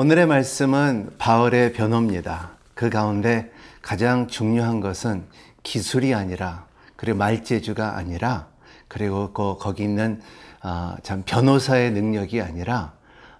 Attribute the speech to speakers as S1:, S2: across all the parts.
S1: 오늘의 말씀은 바울의 변호입니다. 그 가운데 가장 중요한 것은 기술이 아니라 그리고 말재주가 아니라 그리고 그 거기 있는 아, 참 변호사의 능력이 아니라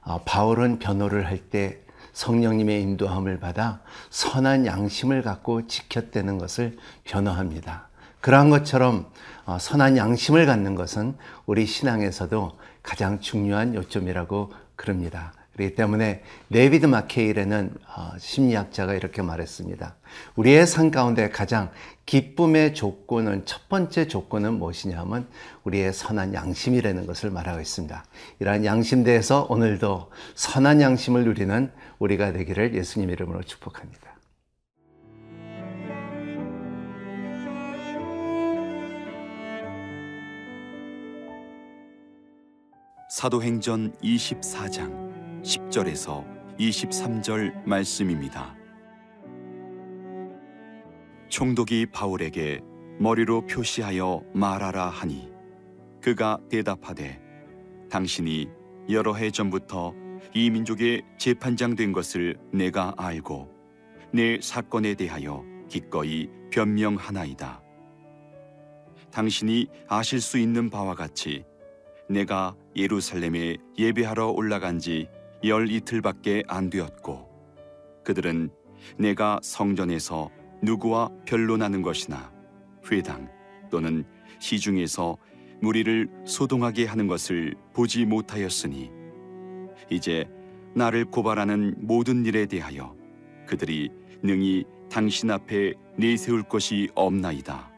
S1: 아, 바울은 변호를 할 때 성령님의 인도함을 받아 선한 양심을 갖고 지켰다는 것을 변호합니다. 그러한 것처럼 어, 선한 양심을 갖는 것은 우리 신앙에서도 가장 중요한 요점이라고 그럽니다. 그렇기 때문에 네비드 마케일에는 어, 심리학자가 이렇게 말했습니다. 우리의 삶 가운데 가장 기쁨의 조건은 첫 번째 조건은 무엇이냐면 우리의 선한 양심이라는 것을 말하고 있습니다. 이러한 양심대에서 오늘도 선한 양심을 누리는 우리가 되기를 예수님 이름으로 축복합니다.
S2: 사도행전 24장 10절에서 23절 말씀입니다. 총독이 바울에게 머리로 표시하여 말하라 하니 그가 대답하되 당신이 여러 해 전부터 이 민족의 재판장 된 것을 내가 알고 내 사건에 대하여 기꺼이 변명하나이다. 당신이 아실 수 있는 바와 같이 내가 예루살렘에 예배하러 올라간 지 열 이틀밖에 안 되었고 그들은 내가 성전에서 누구와 변론하는 것이나 회당 또는 시중에서 무리를 소동하게 하는 것을 보지 못하였으니 이제 나를 고발하는 모든 일에 대하여 그들이 능히 당신 앞에 내세울 것이 없나이다.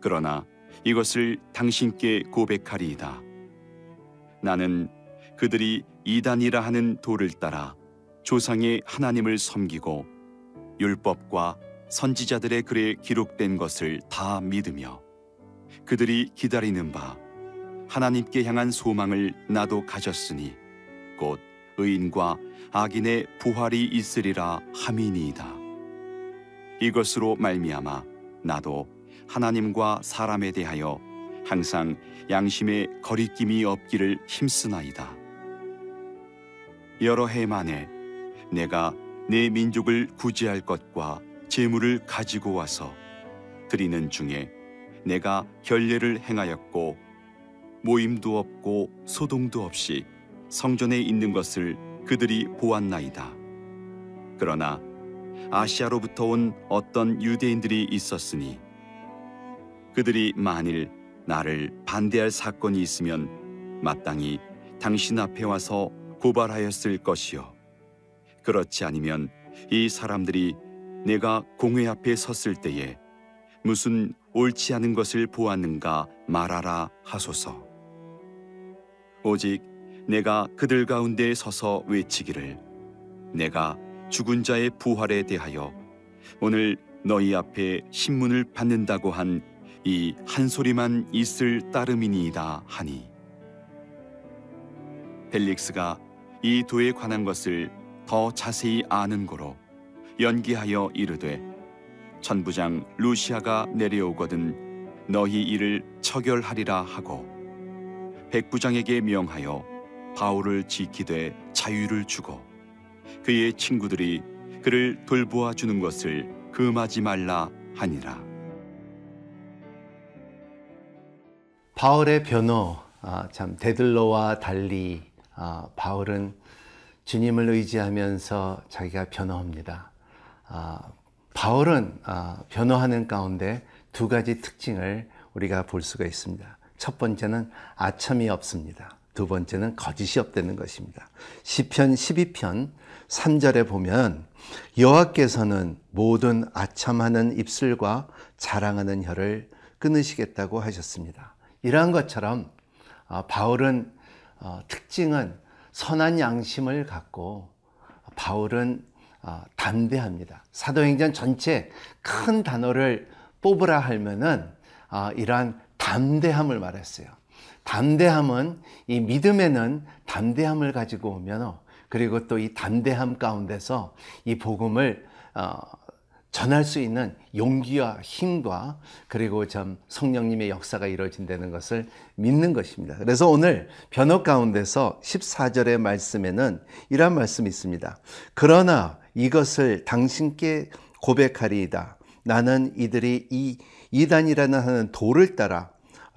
S2: 그러나 이것을 당신께 고백하리이다. 나는 그들이 이단이라 하는 도를 따라 조상의 하나님을 섬기고 율법과 선지자들의 글에 기록된 것을 다 믿으며 그들이 기다리는 바 하나님께 향한 소망을 나도 가졌으니 곧 의인과 악인의 부활이 있으리라 함이니이다. 이것으로 말미암아 나도 하나님과 사람에 대하여 항상 양심의 거리낌이 없기를 힘쓰나이다. 여러 해 만에 내가 내 민족을 구제할 것과 재물을 가지고 와서 드리는 중에 내가 결례를 행하였고 모임도 없고 소동도 없이 성전에 있는 것을 그들이 보았나이다. 그러나 아시아로부터 온 어떤 유대인들이 있었으니 그들이 만일 나를 반대할 사건이 있으면 마땅히 당신 앞에 와서 고발하였을 것이요. 그렇지 않으면 이 사람들이 내가 공회 앞에 섰을 때에 무슨 옳지 않은 것을 보았는가 말하라 하소서. 오직 내가 그들 가운데 서서 외치기를 내가 죽은 자의 부활에 대하여 오늘 너희 앞에 신문을 받는다고 한 이 한 소리만 있을 따름이니이다 하니 벨릭스가 이 도에 관한 것을 더 자세히 아는 고로 연기하여 이르되 천부장 루시아가 내려오거든 너희 이를 처결하리라 하고 백부장에게 명하여 바울을 지키되 자유를 주고 그의 친구들이 그를 돌보아 주는 것을 금하지 말라 하니라.
S1: 바울의 변호, 아, 참 데들로와 달리 아, 바울은 주님을 의지하면서 자기가 변호합니다. 아, 바울은 아, 변호하는 가운데 두 가지 특징을 우리가 볼 수가 있습니다. 첫 번째는 아첨이 없습니다. 두 번째는 거짓이 없다는 것입니다. 시편 12편 3절에 보면 여호와께서는 모든 아첨하는 입술과 자랑하는 혀를 끊으시겠다고 하셨습니다. 이러한 것처럼 아, 바울은 어, 특징은 선한 양심을 갖고 바울은 어, 담대합니다. 사도행전 전체 큰 단어를 뽑으라 하면은 어, 이러한 담대함을 말했어요. 담대함은 이 믿음에는 담대함을 가지고 오면 그리고 또 이 담대함 가운데서 이 복음을 전할 수 있는 용기와 힘과 그리고 참 성령님의 역사가 이루어진다는 것을 믿는 것입니다. 그래서 오늘 변호 가운데서 14절의 말씀에는 이러한 말씀이 있습니다. 그러나 이것을 당신께 고백하리이다. 나는 이들이 이 이단이라는 하는 도를 따라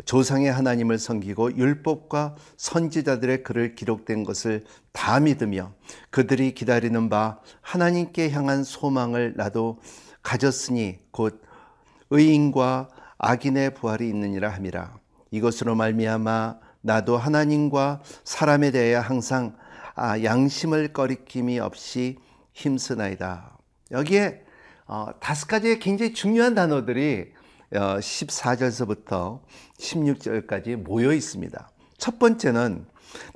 S1: 조상의 하나님을 섬기고 율법과 선지자들의 글을 기록된 것을 다 믿으며 그들이 기다리는 바 하나님께 향한 소망을 나도 가졌으니 곧 의인과 악인의 부활이 있느니라 함이라 이것으로 말미암아 나도 하나님과 사람에 대해 항상 아, 양심을 꺼리낌이 없이 힘쓰나이다. 여기에 어, 다섯 가지의 굉장히 중요한 단어들이 어, 14절서부터 16절까지 모여 있습니다. 첫 번째는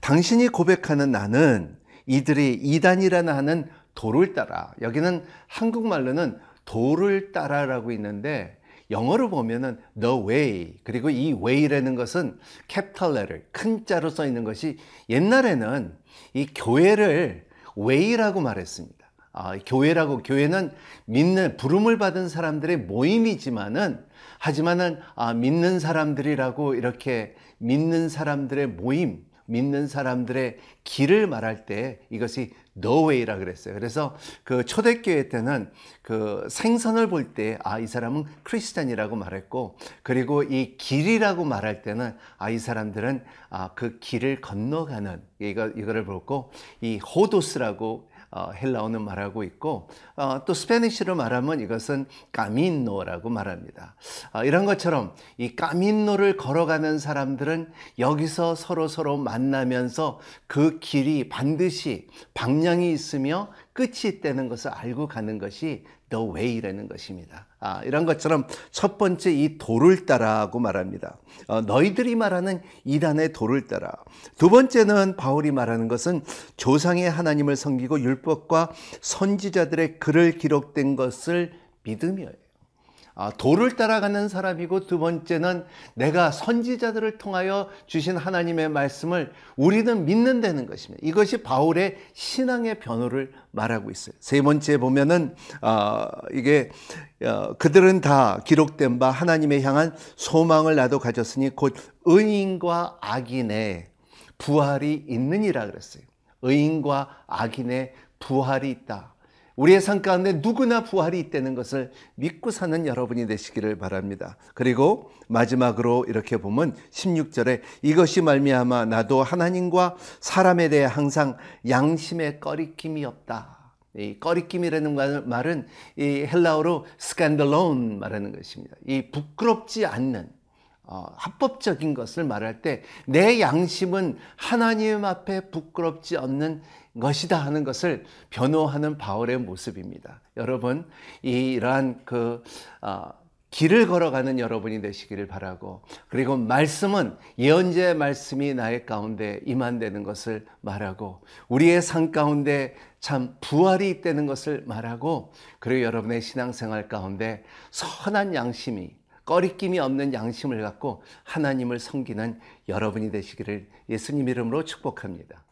S1: 당신이 고백하는 나는 이들이 이단이라는 하는 도를 따라 여기는 한국말로는 도를 따라라고 있는데 영어로 보면은 the way 그리고 이 way라는 것은 capital letter 큰 자로 써 있는 것이 옛날에는 이 교회를 way라고 말했습니다. 아, 교회라고 교회는 믿는 부름을 받은 사람들의 모임이지만은 하지만은 아, 믿는 사람들이라고 이렇게 믿는 사람들의 모임 믿는 사람들의 길을 말할 때 이것이 way라 그랬어요. 그래서 그 초대교회 때는 그 생선을 볼 때 아, 이 사람은 크리스찬이라고 말했고 그리고 이 길이라고 말할 때는 아, 이 사람들은 아, 그 길을 건너가는 이거, 이거를 보고 이 ὁδός라고 어, 헬라어는 말하고 있고 어, 또 Spanish로 말하면 이것은 camino라고 말합니다. 어, 이런 것처럼 이 camino를 걸어가는 사람들은 여기서 서로 서로 만나면서 그 길이 반드시 방향이 있으며 끝이 있다는 것을 알고 가는 것이 the way라는 것입니다. 아, 이런 것처럼 첫 번째 이 도를 따라고 말합니다. 어, 너희들이 말하는 이단의 도를 따라. 두 번째는 바울이 말하는 것은 조상의 하나님을 섬기고 율법과 선지자들의 글을 기록된 것을 믿으며요. 아, 도를 따라가는 사람이고 두 번째는 내가 선지자들을 통하여 주신 하나님의 말씀을 우리는 믿는다는 것입니다. 이것이 바울의 신앙의 변호를 말하고 있어요. 세 번째 보면은 어, 이게 어, 그들은 다 기록된 바 하나님의 향한 소망을 나도 가졌으니 곧 의인과 악인의 부활이 있느니라 그랬어요. 의인과 악인의 부활이 있다. 우리의 삶 가운데 누구나 부활이 있다는 것을 믿고 사는 여러분이 되시기를 바랍니다. 그리고 마지막으로 이렇게 보면 16절에 이것이 말미암아 나도 하나님과 사람에 대해 항상 양심의 꺼리낌이 없다. 이 꺼리낌이라는 말은 이 헬라어로 스캔들론 말하는 것입니다. 이 부끄럽지 않는 어, 합법적인 것을 말할 때 내 양심은 하나님 앞에 부끄럽지 않는 것이다 하는 것을 변호하는 바울의 모습입니다. 여러분 이러한 그 어, 길을 걸어가는 여러분이 되시기를 바라고 그리고 말씀은 예언자의 말씀이 나의 가운데 임한되는 것을 말하고 우리의 삶 가운데 참 부활이 있다는 것을 말하고 그리고 여러분의 신앙생활 가운데 선한 양심이 꺼리낌이 없는 양심을 갖고 하나님을 섬기는 여러분이 되시기를 예수님 이름으로 축복합니다.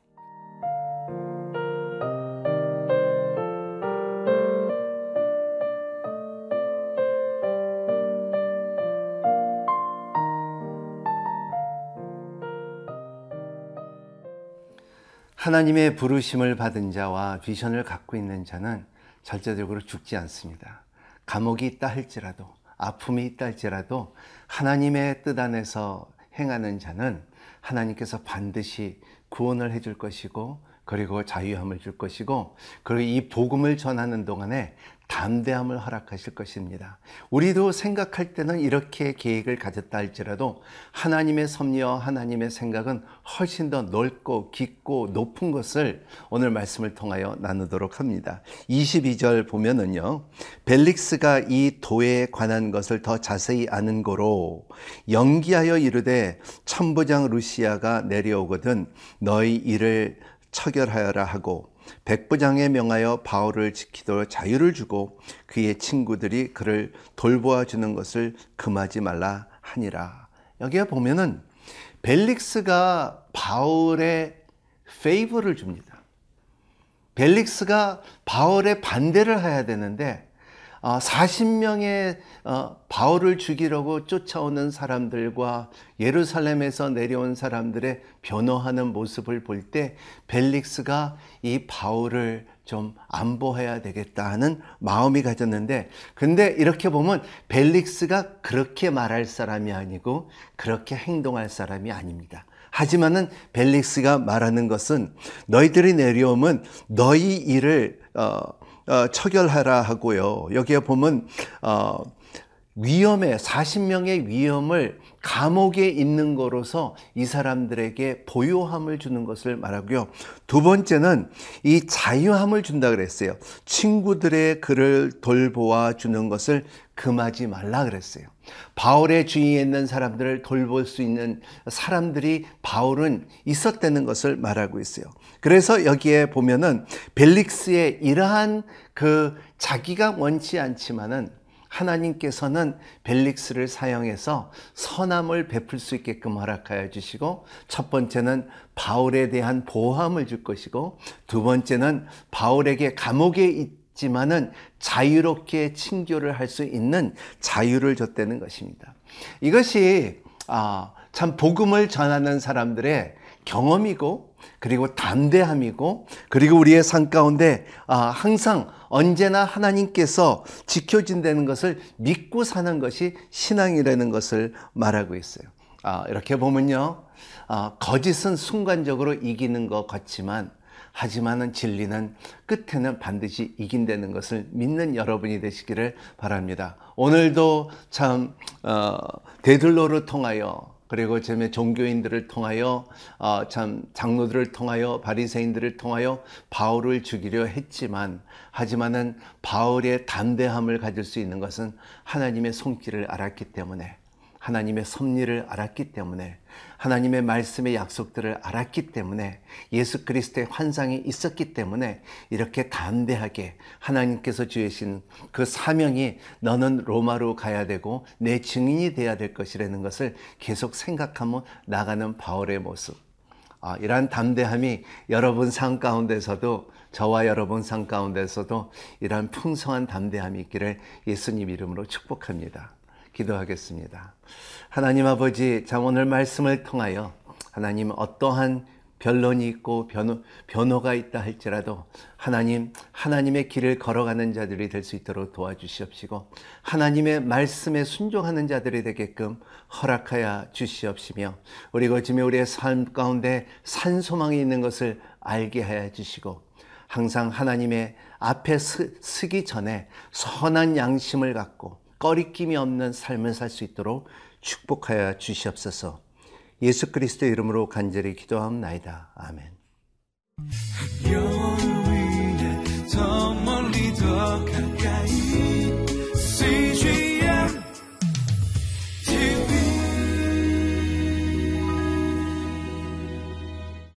S1: 하나님의 부르심을 받은 자와 비전을 갖고 있는 자는 절대적으로 죽지 않습니다. 감옥이 있다 할지라도 아픔이 있다 할지라도 하나님의 뜻 안에서 행하는 자는 하나님께서 반드시 구원을 해줄 것이고 그리고 자유함을 줄 것이고 그리고 이 복음을 전하는 동안에 담대함을 허락하실 것입니다. 우리도 생각할 때는 이렇게 계획을 가졌다 할지라도 하나님의 섭리와 하나님의 생각은 훨씬 더 넓고 깊고 높은 것을 오늘 말씀을 통하여 나누도록 합니다. 22절 보면은요. 벨릭스가 이 도에 관한 것을 더 자세히 아는 거로 연기하여 이르되 천부장 루시아가 내려오거든 너희 이를 처결하여라 하고 백부장에 명하여 바울을 지키도록 자유를 주고 그의 친구들이 그를 돌보아 주는 것을 금하지 말라 하니라. 여기에 보면은 벨릭스가 바울의 페이버를 줍니다. 벨릭스가 바울의 반대를 해야 되는데 40명의 어, 바울을 죽이려고 쫓아오는 사람들과 예루살렘에서 내려온 사람들의 변호하는 모습을 볼 때 벨릭스가 이 바울을 좀 안보해야 되겠다 하는 마음이 가졌는데 근데 이렇게 보면 벨릭스가 그렇게 말할 사람이 아니고 그렇게 행동할 사람이 아닙니다. 하지만은 벨릭스가 말하는 것은 너희들이 내려오면 너희 일을 어, 어, 처결하라 하고요. 여기에 보면 어, 위험에 40명의 위험을 감옥에 있는 거로서 이 사람들에게 보요함을 주는 것을 말하고요. 두 번째는 이 자유함을 준다 그랬어요. 친구들의 그를 돌보아 주는 것을 금하지 말라 그랬어요. 바울의 주위에 있는 사람들을 돌볼 수 있는 사람들이 바울은 있었다는 것을 말하고 있어요. 그래서 여기에 보면은 벨릭스의 이러한 그 자기가 원치 않지만은 하나님께서는 벨릭스를 사용해서 선함을 베풀 수 있게끔 허락하여 주시고 첫 번째는 바울에 대한 보호함을 줄 것이고 두 번째는 바울에게 감옥에 있지만은 자유롭게 친교를 할 수 있는 자유를 줬다는 것입니다. 이것이 아, 참 복음을 전하는 사람들의 경험이고 그리고 담대함이고 그리고 우리의 삶 가운데 아, 항상 언제나 하나님께서 지켜진다는 것을 믿고 사는 것이 신앙이라는 것을 말하고 있어요. 아, 이렇게 보면요. 아, 거짓은 순간적으로 이기는 것 같지만 하지만은 진리는 끝에는 반드시 이긴다는 것을 믿는 여러분이 되시기를 바랍니다. 오늘도 참 어, 대들로를 통하여 그리고 제 종교인들을 통하여 어, 참 장로들을 통하여 바리새인들을 통하여 바울을 죽이려 했지만 하지만은 바울의 담대함을 가질 수 있는 것은 하나님의 손길을 알았기 때문에 하나님의 섭리를 알았기 때문에 하나님의 말씀의 약속들을 알았기 때문에 예수 그리스도의 환상이 있었기 때문에 이렇게 담대하게 하나님께서 주신 그 사명이 너는 로마로 가야 되고 내 증인이 돼야 될 것이라는 것을 계속 생각하며 나가는 바울의 모습. 아, 이러한 담대함이 여러분 삶 가운데서도 저와 여러분 삶 가운데서도 이러한 풍성한 담대함이 있기를 예수님 이름으로 축복합니다. 기도하겠습니다. 하나님 아버지, 자 오늘 말씀을 통하여 하나님 어떠한 변론이 있고 변호, 변호가 있다 할지라도 하나님, 하나님의 길을 걸어가는 자들이 될 수 있도록 도와주시옵시고 하나님의 말씀에 순종하는 자들이 되게끔 허락하여 주시옵시며 그리고 지금 우리의 삶 가운데 산소망이 있는 것을 알게 하여 주시고 항상 하나님의 앞에 서기 전에 선한 양심을 갖고 꺼리낌이 없는 삶을 살 수 있도록 축복하여 주시옵소서. 예수 그리스도 이름으로 간절히 기도하옵나이다. 아멘. CGM TV